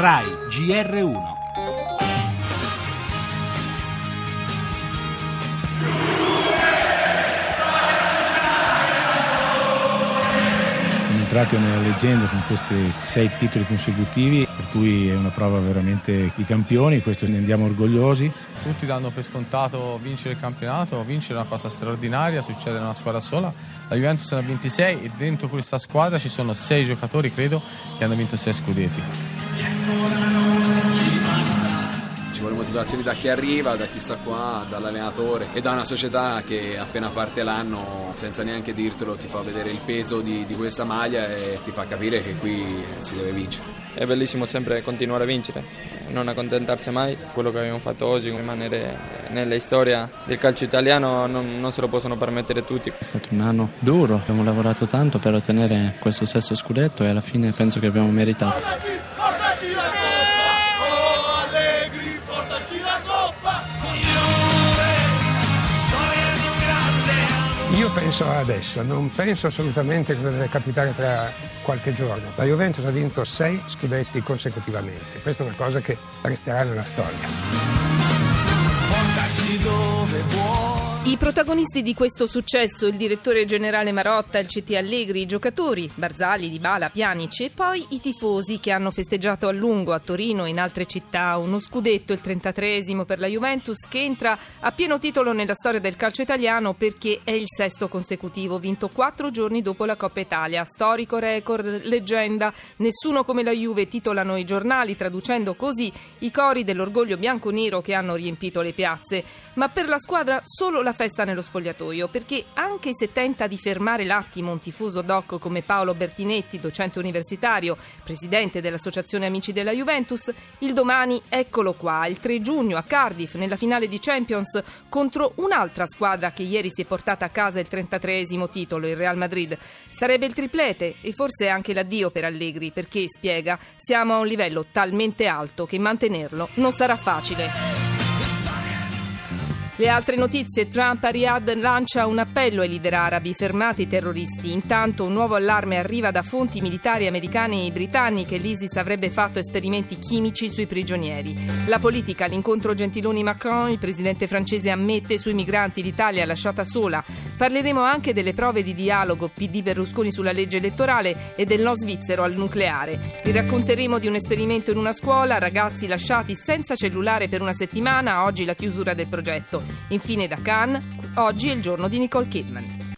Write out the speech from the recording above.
RAI GR1 entrati nella leggenda con questi sei titoli consecutivi, per cui è una prova veramente di campioni, questo ne andiamo orgogliosi. Tutti danno per scontato vincere il campionato, vincere è una cosa straordinaria, succede in una squadra sola. La Juventus ne ha 26 e dentro questa squadra ci sono sei giocatori, credo, che hanno vinto sei scudetti ci vuole motivazione da chi arriva, da chi sta qua, dall'allenatore e da una società che appena parte l'anno, senza neanche dirtelo, ti fa vedere il peso di, di questa maglia e ti fa capire che qui si deve vincere. È bellissimo sempre continuare a vincere, non accontentarsi mai. Quello che abbiamo fatto oggi, rimanere nella storia del calcio italiano, non, non se lo possono permettere tutti. È stato un anno duro, abbiamo lavorato tanto per ottenere questo sesto scudetto e alla fine penso che abbiamo meritato. Io penso adesso, non penso assolutamente che deve capitare tra qualche giorno. La Juventus ha vinto sei scudetti consecutivamente, questa è una cosa che resterà nella storia. Portaci dove vuoi. I protagonisti di questo successo, il direttore generale Marotta, il CT Allegri, i giocatori, Barzali, Dybala, Pianici e poi i tifosi che hanno festeggiato a lungo a Torino e in altre città uno scudetto, il 33esimo per la Juventus, che entra a pieno titolo nella storia del calcio italiano perché è il sesto consecutivo, vinto quattro giorni dopo la Coppa Italia. Storico record, leggenda, nessuno come la Juve titolano i giornali traducendo così i cori dell'orgoglio bianco-nero che hanno riempito le piazze. Ma per la squadra solo la la festa nello spogliatoio perché anche se tenta di fermare l'attimo un tifoso doc come Paolo Bertinetti, docente universitario, presidente dell'Associazione Amici della Juventus, il domani eccolo qua, il 3 giugno a Cardiff nella finale di Champions contro un'altra squadra che ieri si è portata a casa il 33 titolo, il Real Madrid. Sarebbe il triplete e forse anche l'addio per Allegri perché, spiega, siamo a un livello talmente alto che mantenerlo non sarà facile. Le altre notizie, Trump a Riyadh lancia un appello ai leader arabi, fermati i terroristi. Intanto un nuovo allarme arriva da fonti militari americane e britanniche, l'ISIS avrebbe fatto esperimenti chimici sui prigionieri. La politica, l'incontro Gentiloni-Macron, il presidente francese ammette sui migranti l'Italia lasciata sola. Parleremo anche delle prove di dialogo PD Berlusconi sulla legge elettorale e del no svizzero al nucleare. Vi racconteremo di un esperimento in una scuola, ragazzi lasciati senza cellulare per una settimana, oggi la chiusura del progetto. Infine da Cannes, oggi è il giorno di Nicole Kidman.